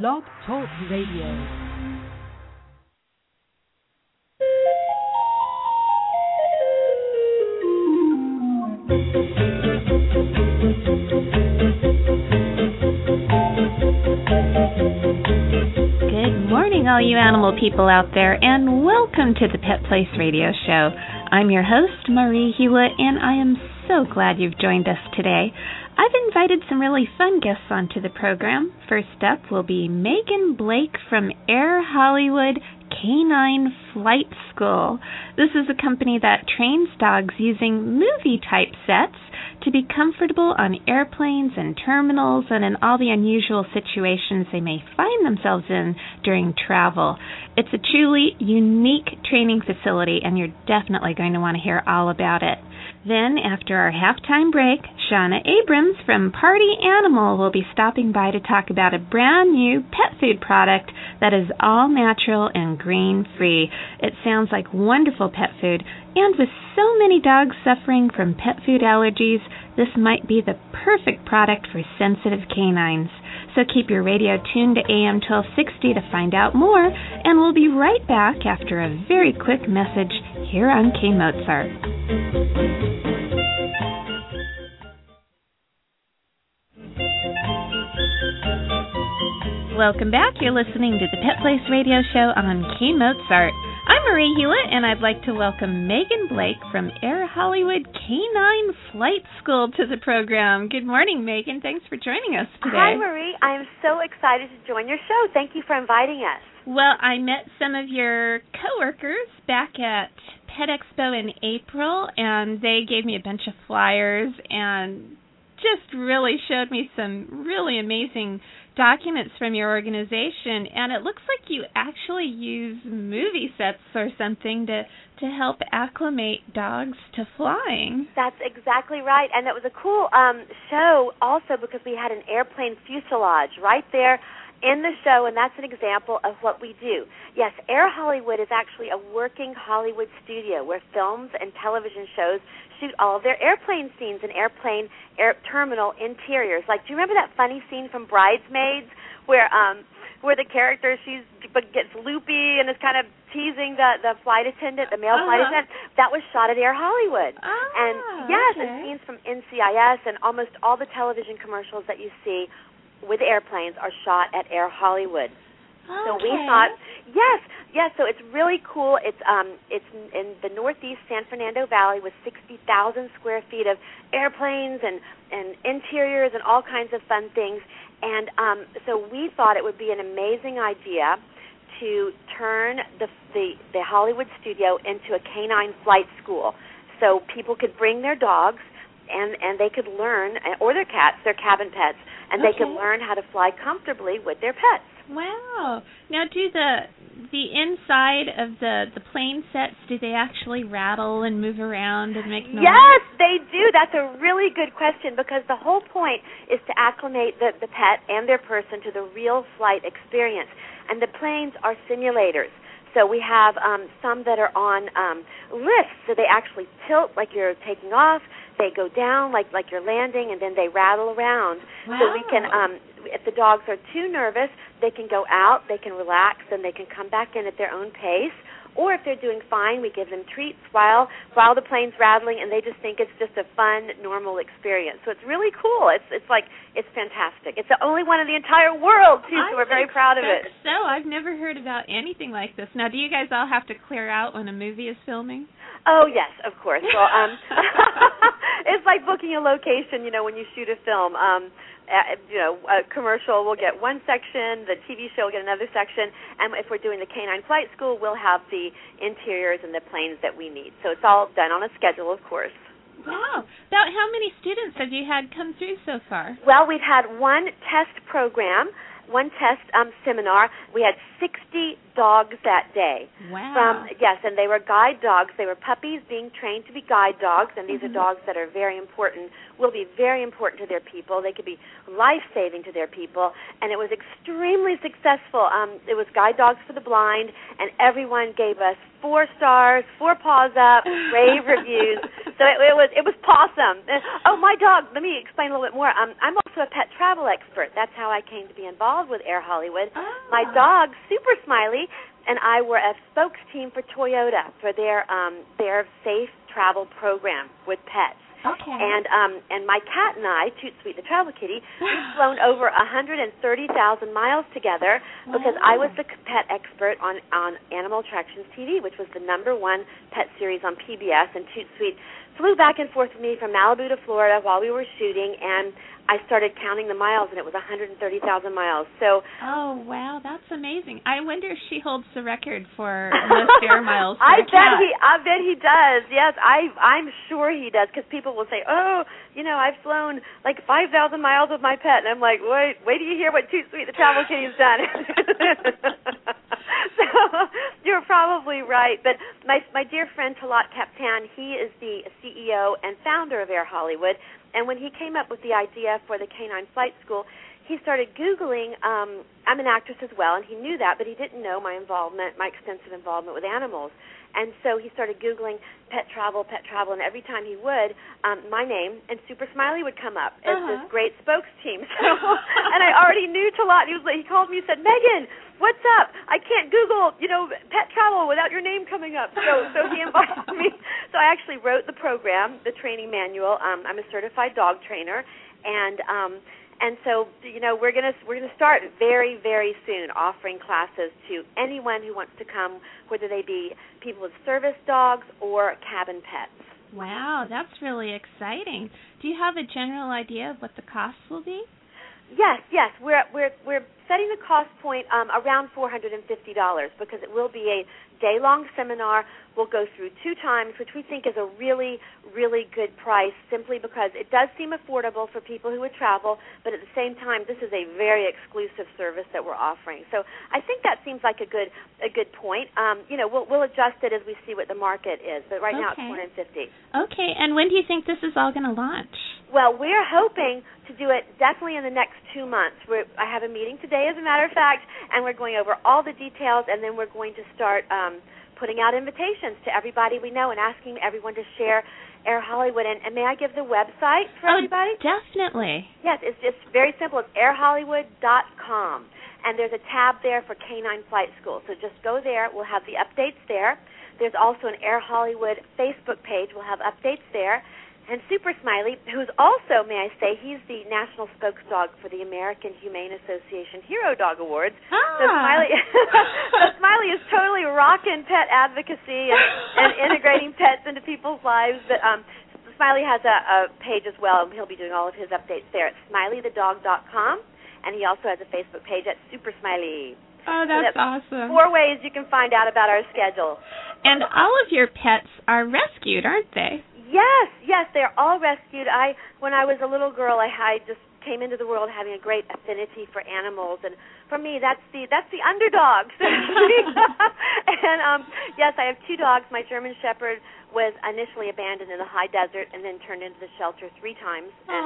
Blog Talk Radio. Good morning, all you animal people out there, and welcome to the Pet Place Radio Show. I'm your host, Marie Hulett, and I am so glad you've joined us today. I've invited some really fun guests onto the program. First up will be Megan Blake from Air Hollywood Canine Flight School. This is a company that trains dogs using movie type sets to be comfortable on airplanes and terminals and in all the unusual situations they may find themselves in during travel. It's a truly unique training facility, and you're definitely going to want to hear all about it. Then, after our halftime break, Shawna Abrams from Party Animal will be stopping by to talk about a brand new pet food product that is all natural and grain free. It sounds like wonderful pet food, and with so many dogs suffering from pet food allergies, this might be the perfect product for sensitive canines. So keep your radio tuned to AM 1260 to find out more, and we'll be right back after a very quick message here on K Mozart. Welcome back. You're listening to the Pet Place Radio Show on K Mozart. I'm Marie Hulett, and I'd like to welcome Megan Blake from Air Hollywood Canine Flight School to the program. Good morning, Megan. Thanks for joining us today. Hi, Marie. I'm so excited to join your show. Thank you for inviting us. Well, I met some of your coworkers back at Pet Expo in April, and they gave me a bunch of flyers and just really showed me some really amazing documents from your organization and it looks like you actually use movie sets or something to to help acclimate dogs to flying. That's exactly right. And it was a cool um show also because we had an airplane fuselage right there in the show, and that's an example of what we do. Yes, Air Hollywood is actually a working Hollywood studio where films and television shows shoot all of their airplane scenes and airplane air terminal interiors. Like, do you remember that funny scene from Bridesmaids where um where the character she's but gets loopy and is kind of teasing the the flight attendant, the male uh-huh. flight attendant? That was shot at Air Hollywood. Ah, and yes, okay. and scenes from NCIS and almost all the television commercials that you see with airplanes are shot at Air Hollywood. So we thought, yes, yes. So it's really cool. It's um, it's in the Northeast San Fernando Valley with sixty thousand square feet of airplanes and and interiors and all kinds of fun things. And um, so we thought it would be an amazing idea to turn the the the Hollywood studio into a canine flight school, so people could bring their dogs and and they could learn or their cats, their cabin pets, and they could Okay. learn how to fly comfortably with their pets. Wow. Now do the the inside of the the plane sets do they actually rattle and move around and make noise? Yes, they do. That's a really good question because the whole point is to acclimate the, the pet and their person to the real flight experience. And the planes are simulators. So we have um, some that are on um, lifts, so they actually tilt like you're taking off. They go down like like you're landing, and then they rattle around. So we can, um, if the dogs are too nervous, they can go out, they can relax, and they can come back in at their own pace. Or if they're doing fine, we give them treats while while the plane's rattling, and they just think it's just a fun, normal experience. So it's really cool. It's it's like it's fantastic. It's the only one in the entire world too, so I we're very proud of it. So I've never heard about anything like this. Now, do you guys all have to clear out when a movie is filming? Oh yes, of course. Well, um, it's like booking a location. You know, when you shoot a film, um, uh, you know, a commercial will get one section, the TV show will get another section, and if we're doing the Canine Flight School, we'll have the interiors and the planes that we need. So it's all done on a schedule, of course. Wow. About how many students have you had come through so far? Well, we've had one test program, one test um, seminar. We had 60 dogs that day. Wow. From yes, and they were guide dogs. They were puppies being trained to be guide dogs, and these Mhm. are dogs that are very important will be very important to their people. They could be life saving to their people, and it was extremely successful. Um, it was guide dogs for the blind, and everyone gave us four stars, four paws up, rave reviews. So it, it was it was awesome. Oh, my dog. Let me explain a little bit more. Um, I'm also a pet travel expert. That's how I came to be involved with Air Hollywood. Oh. My dog, Super Smiley, and I were a spokes team for Toyota for their um, their safe travel program with pets. Okay. And um and my cat and I, Toot Sweet the Travel Kitty, we've flown over a 130,000 miles together because I was the pet expert on on Animal Attractions TV, which was the number one pet series on PBS. And Toot Sweet flew back and forth with me from Malibu to Florida while we were shooting, and I started counting the miles, and it was 130,000 miles. So Oh wow, that's amazing. I wonder if she holds the record for most air miles. I bet cat. he. I bet he does. Yes, I. I'm sure he does because people will say, "Oh, you know, I've flown like five thousand miles with my pet," and I'm like, "Wait, wait do you hear what Toot Sweet the Travel Kitty's done." so you're probably right. But my my dear friend Talaat Captan, he is the CEO and founder of Air Hollywood, and when he came up with the idea for the Canine Flight School, he started googling um i'm an actress as well and he knew that but he didn't know my involvement my extensive involvement with animals and so he started googling pet travel pet travel and every time he would um my name and super smiley would come up as this Uh-huh. great spokes team. So and i already knew Talaat he was like he called me and said megan what's up? I can't google you know pet travel without your name coming up. So so he invited me. So i actually wrote the program the training manual. Um i'm a certified dog trainer. And um and so you know we're going to we're going to start very very soon offering classes to anyone who wants to come whether they be people with service dogs or cabin pets Wow, that's really exciting. Do you have a general idea of what the costs will be? yes yes we're we're we're setting the cost point um around $450 because it will be a day long seminar we'll go through two times which we think is a really really good price simply because it does seem affordable for people who would travel but at the same time this is a very exclusive service that we're offering so i think that seems like a good a good point um you know we'll we'll adjust it as we see what the market is but right now it's Okay. 450 Okay, and when do you think this is all going to launch? well, we're hoping to do it definitely in the next two months. We're, I have a meeting today, as a matter of fact, and we're going over all the details, and then we're going to start um, putting out invitations to everybody we know and asking everyone to share Air Hollywood. And, and may I give the website for oh, everybody? definitely. Yes, it's just very simple. It's airhollywood.com. And there's a tab there for Canine Flight School. So just go there. We'll have the updates there. There's also an Air Hollywood Facebook page. We'll have updates there. And Super Smiley, who's also, may I say, he's the national spokes dog for the American Humane Association Hero Dog Awards. So Ah. Smiley, so Smiley is totally rocking pet advocacy and, and integrating pets into people's lives. But um, Smiley has a, a page as well, and he'll be doing all of his updates there at smileythedog.com. And he also has a Facebook page at Super Smiley. Oh, So that's awesome. Four ways you can find out about our schedule. And all of your pets are rescued, aren't they? Yes, yes, they're all rescued. I, when I was a little girl, I, I just came into the world having a great affinity for animals, and for me, that's the that's the underdog. and um, yes, I have two dogs. My German Shepherd was initially abandoned in the high desert and then turned into the shelter three times, and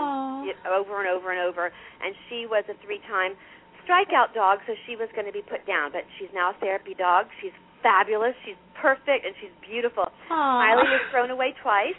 y- over and over and over. And she was a three-time strikeout dog, so she was going to be put down. But she's now a therapy dog. She's fabulous. She's perfect, and she's beautiful. Aw. Smiley was thrown away twice.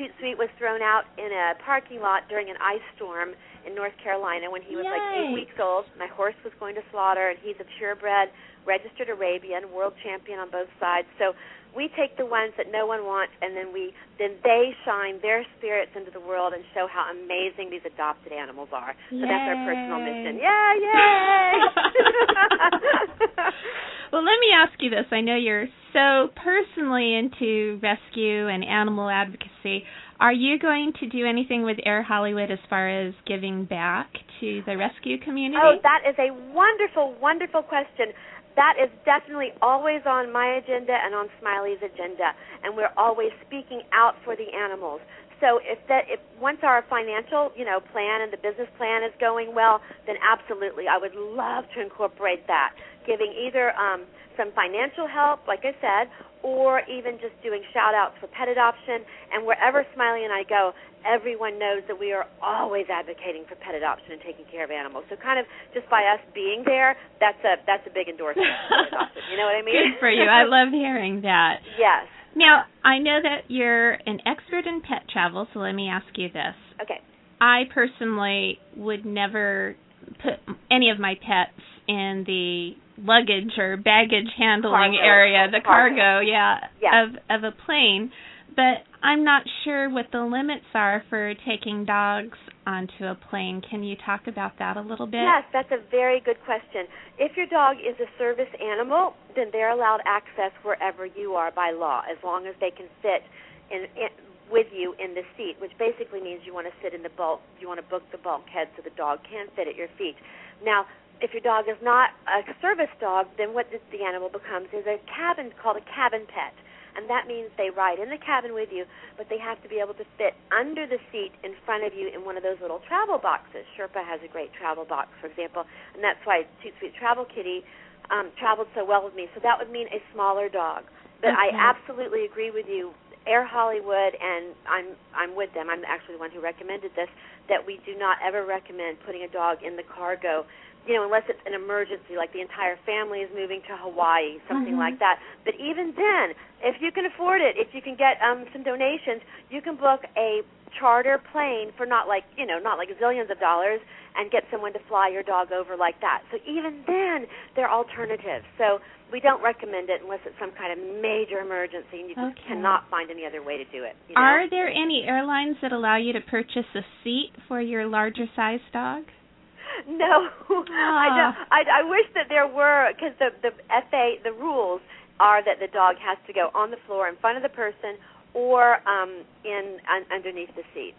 Toot Sweet was thrown out in a parking lot during an ice storm in North Carolina when he was like eight weeks old. My horse was going to slaughter, and he's a purebred, registered Arabian, world champion on both sides. So we take the ones that no one wants, and then we then they shine their spirits into the world and show how amazing these adopted animals are. So that's our personal mission. Yeah, yay! well, let me ask you this. I know you're so personally into rescue and animal advocacy. Are you going to do anything with Air Hollywood as far as giving back to the rescue community? Oh, that is a wonderful, wonderful question. That is definitely always on my agenda and on Smiley's agenda, and we're always speaking out for the animals. So if that if once our financial you know plan and the business plan is going well, then absolutely I would love to incorporate that, giving either um, some financial help, like I said, or even just doing shout outs for pet adoption. And wherever Smiley and I go, everyone knows that we are always advocating for pet adoption and taking care of animals. So kind of just by us being there, that's a that's a big endorsement for adoption. You know what I mean? Good for you. I love hearing that. Yes. Now, I know that you're an expert in pet travel, so let me ask you this. Okay. I personally would never put any of my pets in the luggage or baggage handling Cargo. area, the Cargo. cargo, yeah, Yeah. of of a plane. But I'm not sure what the limits are for taking dogs onto a plane. Can you talk about that a little bit? Yes, that's a very good question. If your dog is a service animal, then they're allowed access wherever you are by law, as long as they can fit in, in with you in the seat, which basically means you want to sit in the bulk, you want to book the bulkhead so the dog can fit at your feet. Now, if your dog is not a service dog, then what the animal becomes is a cabin called a cabin pet. And that means they ride in the cabin with you, but they have to be able to fit under the seat in front of you in one of those little travel boxes. Sherpa has a great travel box, for example, and that's why Toot Sweet Travel Kitty um, traveled so well with me. So that would mean a smaller dog. But I absolutely agree with you. Air Hollywood, and I'm I'm with them. I'm actually the one who recommended this. That we do not ever recommend putting a dog in the cargo, you know, unless it's an emergency, like the entire family is moving to Hawaii, something Mhm. like that. But even then, if you can afford it, if you can get um some donations, you can book a charter plane for not like you know not like zillions of dollars and get someone to fly your dog over like that. So even then, there are alternatives. So we don't recommend it unless it's some kind of major emergency and you just Okay. cannot find any other way to do it. You know? Are there any airlines that allow you to purchase a seat for your larger size dog? No, I don't. I, I wish that there were because the the FA the rules are that the dog has to go on the floor in front of the person or um in un, underneath the seat.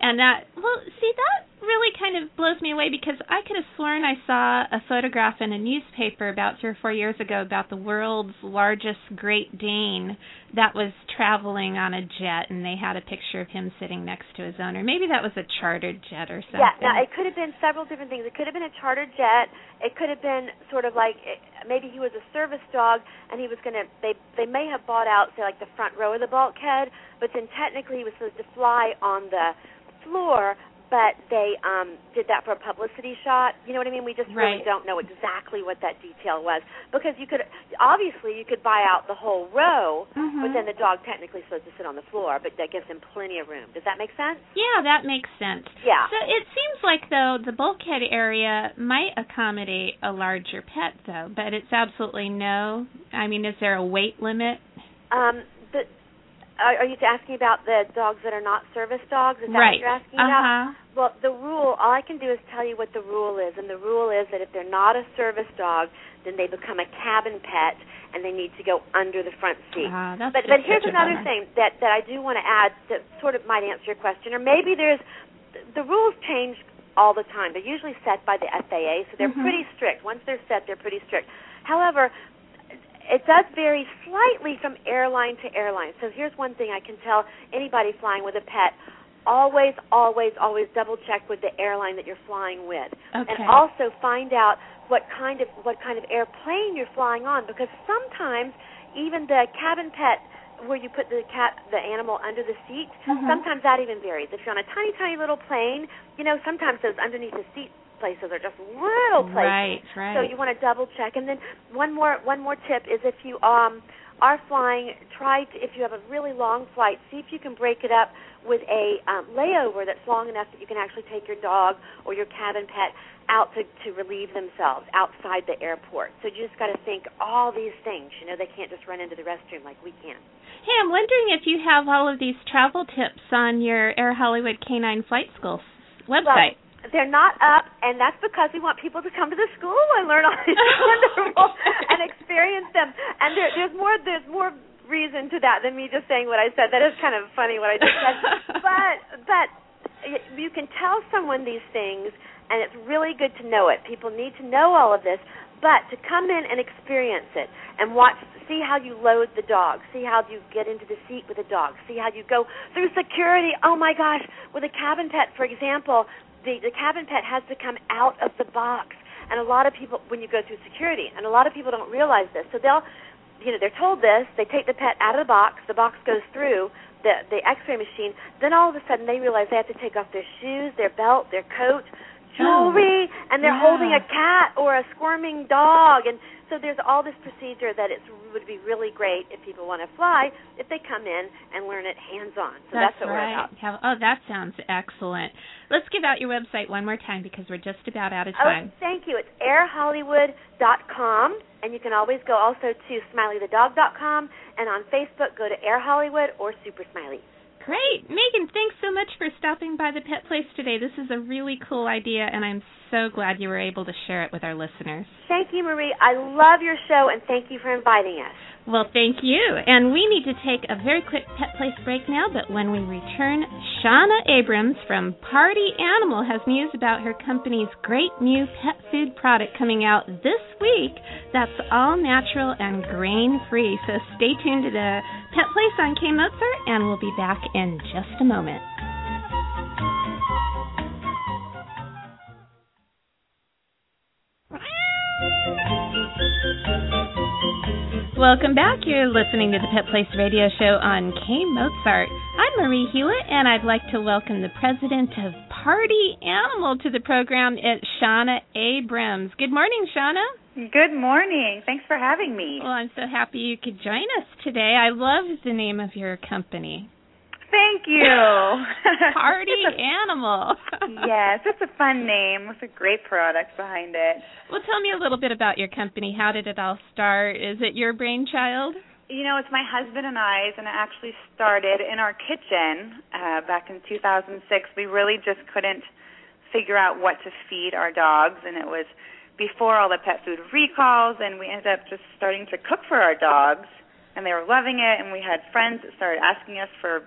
And that, well, see, that really kind of blows me away because I could have sworn I saw a photograph in a newspaper about three or four years ago about the world's largest Great Dane that was traveling on a jet, and they had a picture of him sitting next to his owner. Maybe that was a chartered jet or something. Yeah, now it could have been several different things. It could have been a charter jet. It could have been sort of like eh, maybe he was a service dog and he was going to they they may have bought out say like the front row of the bulkhead, but then technically he was supposed to fly on the floor, but they um did that for a publicity shot. You know what I mean? We just really don't know exactly what that detail was because you could obviously you could buy out the whole row, Mhm. but then the dog technically is supposed to sit on the floor, but that gives them plenty of room. Does that make sense? Yeah, that makes sense. Yeah. So it seems like though the bulkhead area might accommodate a larger pet though, but it's absolutely no. I mean, is there a weight limit? Um, are, are you asking about the dogs that are not service dogs? Is that right. what you're asking uh about? Well, the rule, all I can do is tell you what the rule is, and the rule is that if they're not a service dog, then they become a cabin pet, and they need to go under the front seat. Ah, that's but but here's another bummer. thing that that I do want to add that sort of might answer your question, or maybe there's the rules change all the time. They're usually set by the FAA, so they're Mhm. pretty strict. Once they're set, they're pretty strict. However, it does vary slightly from airline to airline. So here's one thing I can tell anybody flying with a pet. Always, always, always double check with the airline that you're flying with. Okay. And also find out what kind of what kind of airplane you're flying on because sometimes even the cabin pet where you put the cat the animal under the seat, Mhm. sometimes that even varies. If you're on a tiny, tiny little plane, you know, sometimes those underneath the seat places are just little places. Right, right. So you want to double check. And then one more one more tip is if you um are flying, try to, if you have a really long flight, see if you can break it up with a um, layover that's long enough that you can actually take your dog or your cabin pet out to to relieve themselves outside the airport. So you just got to think all these things. You know, they can't just run into the restroom like we can. Hey, I'm wondering if you have all of these travel tips on your Air Hollywood Canine Flight School website. Well, they're not up, and that's because we want people to come to the school and learn all these wonderful and experience them. And there, there's more. There's more reason to that than me just saying what I said. That is kind of funny what I just said. but but you can tell someone these things and it's really good to know it. People need to know all of this, but to come in and experience it and watch, see how you load the dog, see how you get into the seat with the dog, see how you go through security. Oh my gosh, with a cabin pet, for example, the the cabin pet has to come out of the box, and a lot of people when you go through security, and a lot of people don't realize this. So they'll, you know, they're told this. They take the pet out of the box. The box goes through the the X-ray machine. Then all of a sudden they realize they have to take off their shoes, their belt, their coat jewelry and they're yeah. holding a cat or a squirming dog and so there's all this procedure that it would be really great if people want to fly if they come in and learn it hands on. So that's, that's what right. we're about. Oh, that sounds excellent. Let's give out your website one more time because we're just about out of oh, time. Oh, thank you. It's airhollywood.com and you can always go also to smileythedog.com and on Facebook go to Air Hollywood or Super Smiley. Great. Megan, thanks so much for stopping by the Pet Place today. This is a really cool idea, and I'm so glad you were able to share it with our listeners. Thank you, Marie. I love your show, and thank you for inviting us. Well, thank you. And we need to take a very quick Pet Place break now, but when we return, Shawna Abrams from Party Animal has news about her company's great new pet food product coming out this week that's all natural and grain free. So stay tuned to the Pet Place on K Mozart, and we'll be back in just a moment. Welcome back. You're listening to the Pet Place Radio Show on K Mozart. I'm Marie Hulett, and I'd like to welcome the president of Party Animal to the program. It's Shawna Abrams. Good morning, Shawna. Good morning. Thanks for having me. Well, I'm so happy you could join us today. I love the name of your company. Thank you. Party Animal. yes, it's a fun name with a great product behind it. Well, tell me a little bit about your company. How did it all start? Is it your brainchild? You know, it's my husband and I's, and it actually started in our kitchen uh, back in 2006. We really just couldn't figure out what to feed our dogs, and it was before all the pet food recalls, and we ended up just starting to cook for our dogs, and they were loving it. And we had friends that started asking us for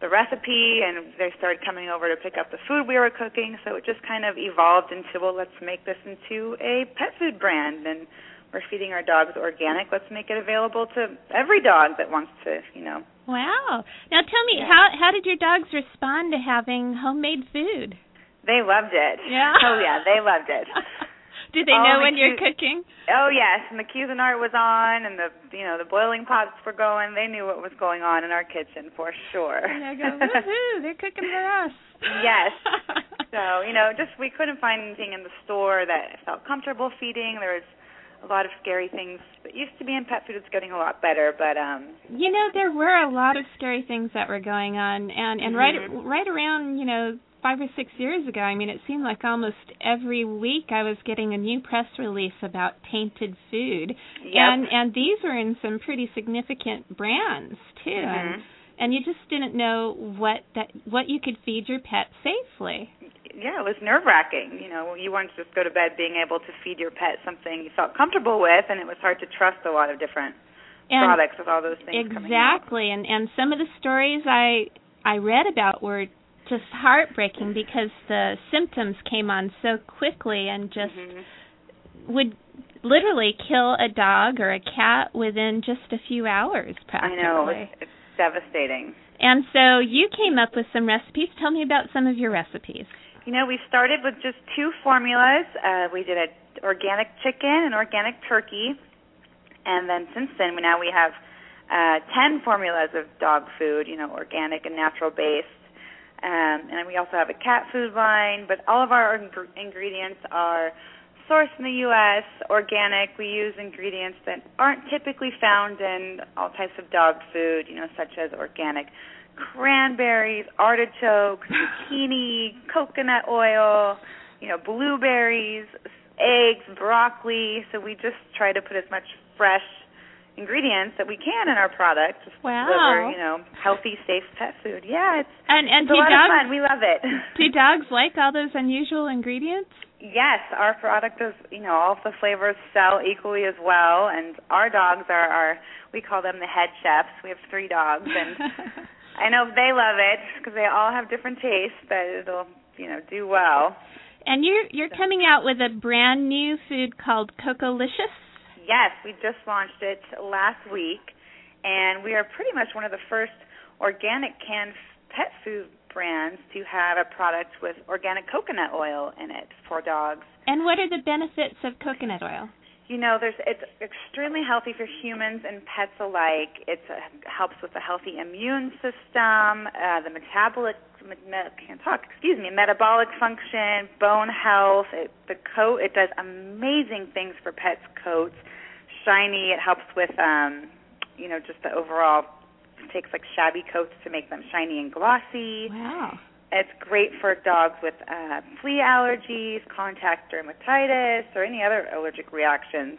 the recipe and they started coming over to pick up the food we were cooking. So it just kind of evolved into well let's make this into a pet food brand. And we're feeding our dogs organic. Let's make it available to every dog that wants to you know. Wow. Now tell me yeah. how how did your dogs respond to having homemade food? They loved it. Yeah. Oh yeah they loved it Do they know when you're cooking? Oh yes, and the Cuisinart was on, and the you know the boiling pots were going. They knew what was going on in our kitchen for sure. And they go, woohoo! They're cooking for us. yes. so you know, just we couldn't find anything in the store that felt comfortable feeding. There was a lot of scary things that used to be in pet food. It's getting a lot better, but um you know there were a lot of scary things that were going on, and and mm-hmm. right right around you know five or six years ago, I mean, it seemed like almost every week I was getting a new press release about tainted food, yep. and and these were in some pretty significant brands too, mm-hmm. and and you just didn't know what that what you could feed your pet safely. Yeah, it was nerve wracking. You know, you wanted to just go to bed being able to feed your pet something you felt comfortable with, and it was hard to trust a lot of different and products with all those things exactly and and some of the stories i i read about were just heartbreaking because the symptoms came on so quickly and just mm-hmm. would literally kill a dog or a cat within just a few hours practically. I know, it's, it's devastating. And so you came up with some recipes. Tell me about some of your recipes. You know, we started with just two formulas. Uh, we did an organic chicken and organic turkey, and then since then, we, now we have uh, ten formulas of dog food. You know, organic and natural based. Um, and we also have a cat food line, but all of our ing- ingredients are sourced in the U.S., organic. We use ingredients that aren't typically found in all types of dog food, you know, such as organic cranberries, artichokes, zucchini, coconut oil, you know, blueberries, eggs, broccoli. So we just try to put as much fresh ingredients that we can in our product to wow. deliver, you know, healthy, safe pet food. Yeah, it's and and it's a lot dogs, of fun. We love it. do dogs like all those unusual ingredients? Yes, our product is, you know, all the flavors sell equally as well, and our dogs are our, we call them the head chefs. We have three dogs, and I know they love it because they all have different tastes, but it'll, you know, do well. And you're you're coming out with a brand new food called Cocolicious. Yes, we just launched it last week, and we are pretty much one of the first organic canned pet food brands to have a product with organic coconut oil in it for dogs. And what are the benefits of coconut oil? You know, there's it's extremely healthy for humans and pets alike. It helps with the healthy immune system, uh, the metabolic me, can't talk. Excuse me, metabolic function, bone health. It, the coat it does amazing things for pets' coats. Shiny. It helps with um, you know just the overall. It takes like shabby coats to make them shiny and glossy. Wow. It's great for dogs with uh, flea allergies, contact dermatitis, or any other allergic reactions.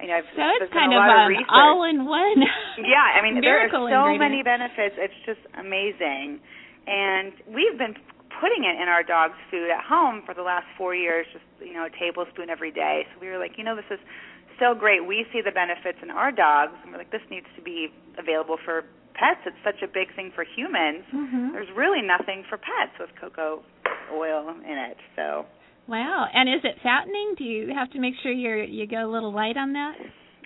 You know, so it's kind of of all-in-one. yeah, I mean there are so many benefits. It's just amazing, and we've been putting it in our dog's food at home for the last four years. Just you know, a tablespoon every day. So we were like, you know, this is so great. We see the benefits in our dogs, and we're like, this needs to be available for pets. It's such a big thing for humans. Mm-hmm. There's really nothing for pets with cocoa oil in it. So Wow. And is it fattening? Do you have to make sure you're you go a little light on that?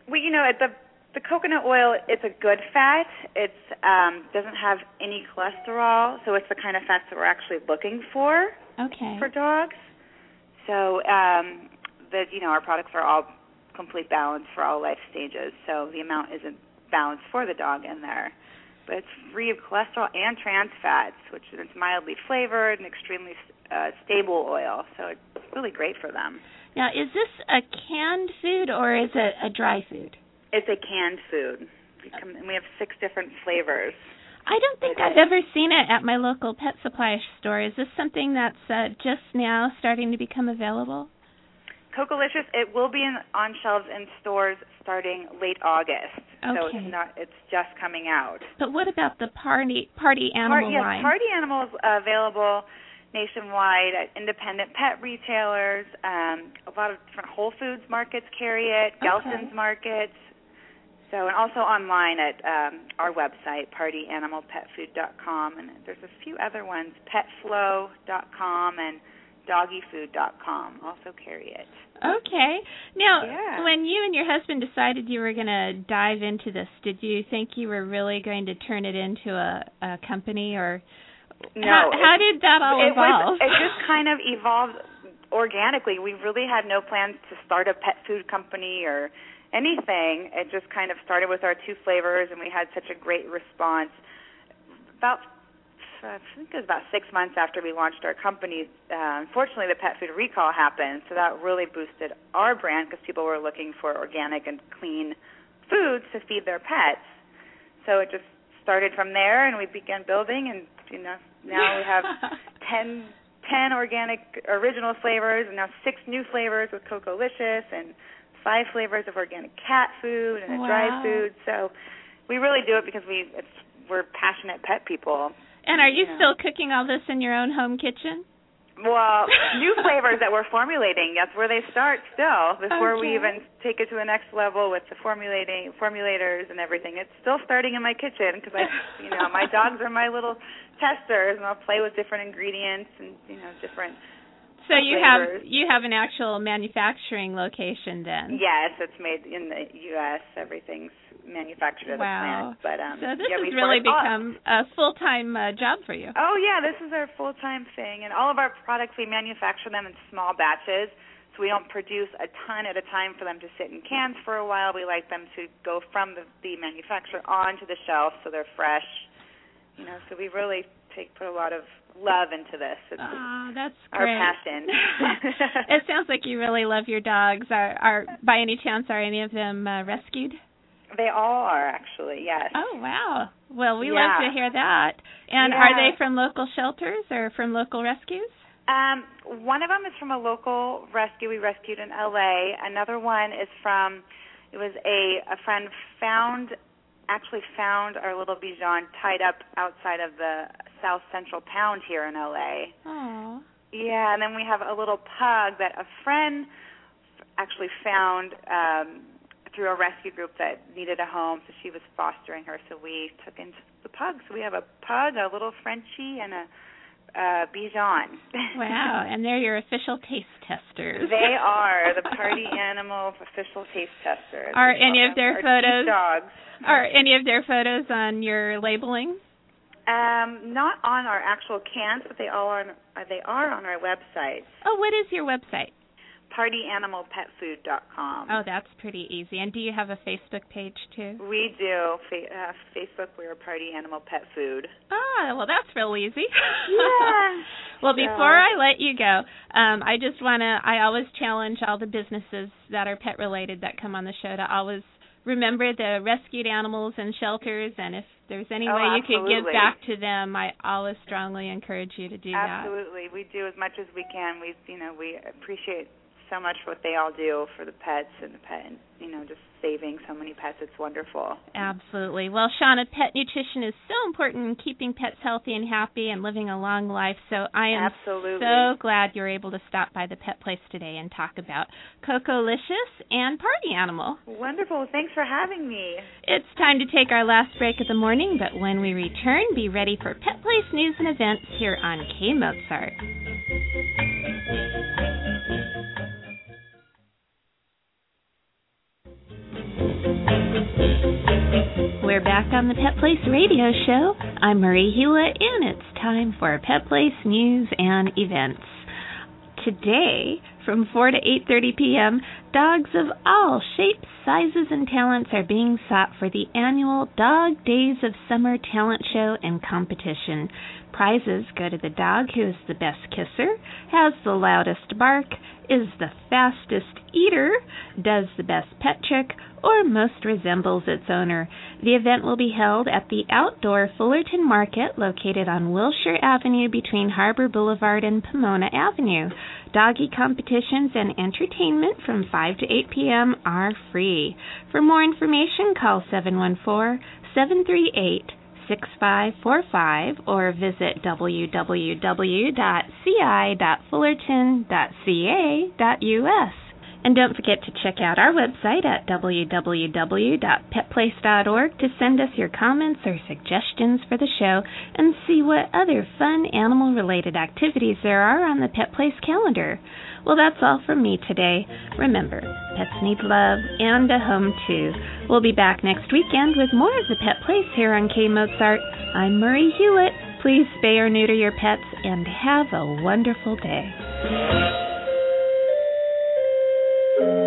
well, you know, the the coconut oil it's a good fat. It's um doesn't have any cholesterol, so it's the kind of fats that we're actually looking for Okay. for dogs. So um that you know, our products are all complete balance for all life stages. So the amount isn't balanced for the dog in there. But it's free of cholesterol and trans fats, which is mildly flavored and extremely uh, stable oil. So it's really great for them. Now, is this a canned food or is it a dry food? It's a canned food. And we have six different flavors. I don't think I've ever seen it at my local pet supply store. Is this something that's uh, just now starting to become available? Cocolicious, it will be in, on shelves in stores starting late August. So it's not it's just coming out. But what about the party party animal Part, yes, line? Party Animals available nationwide at independent pet retailers. Um, a lot of different Whole Foods markets carry it, Okay. Gelson's markets. So and also online at um, our website, partyanimalpetfood.com, and there's a few other ones, petflow.com and doggyfood.com also carry it. Okay. Now, Yeah. when you and your husband decided you were going to dive into this, did you think you were really going to turn it into a, a company, or No, how, it- how did that all it evolve? Was, it just kind of evolved organically. We really had no plans to start a pet food company or anything. It just kind of started with our two flavors, and we had such a great response. About I think it was about six months after we launched our company. Uh, unfortunately, the pet food recall happened, so that really boosted our brand because people were looking for organic and clean foods to feed their pets. So it just started from there, and we began building, and you know now we have ten ten organic original flavors, and now six new flavors with Cocolicious, and five flavors of organic cat food and a dry food. So we really do it because we it's we're passionate pet people. And are you Yeah. still cooking all this in your own home kitchen? Well, new flavors that we're formulating. That's where they start still before we even take it to the next level with the formulating formulators and everything. It's still starting in my kitchen because I, you know, my dogs are my little testers, and I'll play with different ingredients and you know different. So you have you have an actual manufacturing location then. Yes, it's made in the U.S. Everything's manufactured at Wow. the plant. But um, So this yeah, has really become a full-time uh, job for you. Oh yeah, this is our full time thing, and all of our products we manufacture them in small batches, so we don't produce a ton at a time for them to sit in cans for a while. We like them to go from the, the manufacturer onto the shelf, so they're fresh. You know, so we really take put a lot of love into this. It's Oh, that's our passion. it sounds like you really love your dogs. Are are by any chance are any of them uh, rescued? They all are actually yes. Oh wow. Well, we Yeah. love to hear that. And are they from local shelters or from local rescues? Um, one of them is from a local rescue we rescued in LA. Another one is from it was a a friend found actually found our little Bichon tied up outside of the South Central Pound here in LA. Oh. Yeah, and then we have a little pug that a friend actually found um through a rescue group that needed a home, so she was fostering her, so we took in the pug. So we have a pug, a little Frenchie, and a uh, Bichon. wow, and they're your official taste testers. They are the party animal official taste testers. Are any of their photos dogs? Are any of their photos on your labeling? Um, not on our actual cans, but they all are. On, they are on our website. Oh, what is your website? PartyAnimalPetFood.com. Oh, that's pretty easy. And do you have a Facebook page too? We do. Fa- uh, Facebook, we're Party Animal Pet Food. Ah, well, that's real easy. Yeah. well, before I let you go, um, I just want to. I always challenge all the businesses that are pet related that come on the show to always remember the rescued animals and shelters and if there's any oh, way you absolutely. could give back to them i always strongly encourage you to do absolutely. that absolutely we do as much as we can we you know we appreciate so much what they all do for the pets and the pet, you know, just saving so many pets. It's wonderful. Absolutely. Well, Shawna, pet nutrition is so important in keeping pets healthy and happy and living a long life. So I am Absolutely. so glad you're able to stop by the Pet Place today and talk about Cocolicious and Party Animal. Wonderful. Thanks for having me. It's time to take our last break of the morning, but when we return, be ready for Pet Place news and events here on K Mozart. We're back on the Pet Place radio show. I'm Marie Hulett, and it's time for Pet Place news and events. Today, from 4 to 8:30 p.m., dogs of all shapes, sizes, and talents are being sought for the annual Dog Days of Summer talent show and competition. Prizes go to the dog who is the best kisser, has the loudest bark, is the fastest eater, does the best pet trick, or most resembles its owner. The event will be held at the outdoor Fullerton Market located on Wilshire Avenue between Harbor Boulevard and Pomona Avenue. Doggy competitions and entertainment from 5 to 8 p.m. are free. For more information, call 714 738 6545 or visit www.ci.fullerton.ca.us. And don't forget to check out our website at www.petplace.org to send us your comments or suggestions for the show and see what other fun animal related activities there are on the Pet Place calendar. Well, that's all from me today. Remember, pets need love and a home too. We'll be back next weekend with more of the Pet Place here on K Mozart. I'm Marie Hulett. Please spay or neuter your pets and have a wonderful day. Thank you.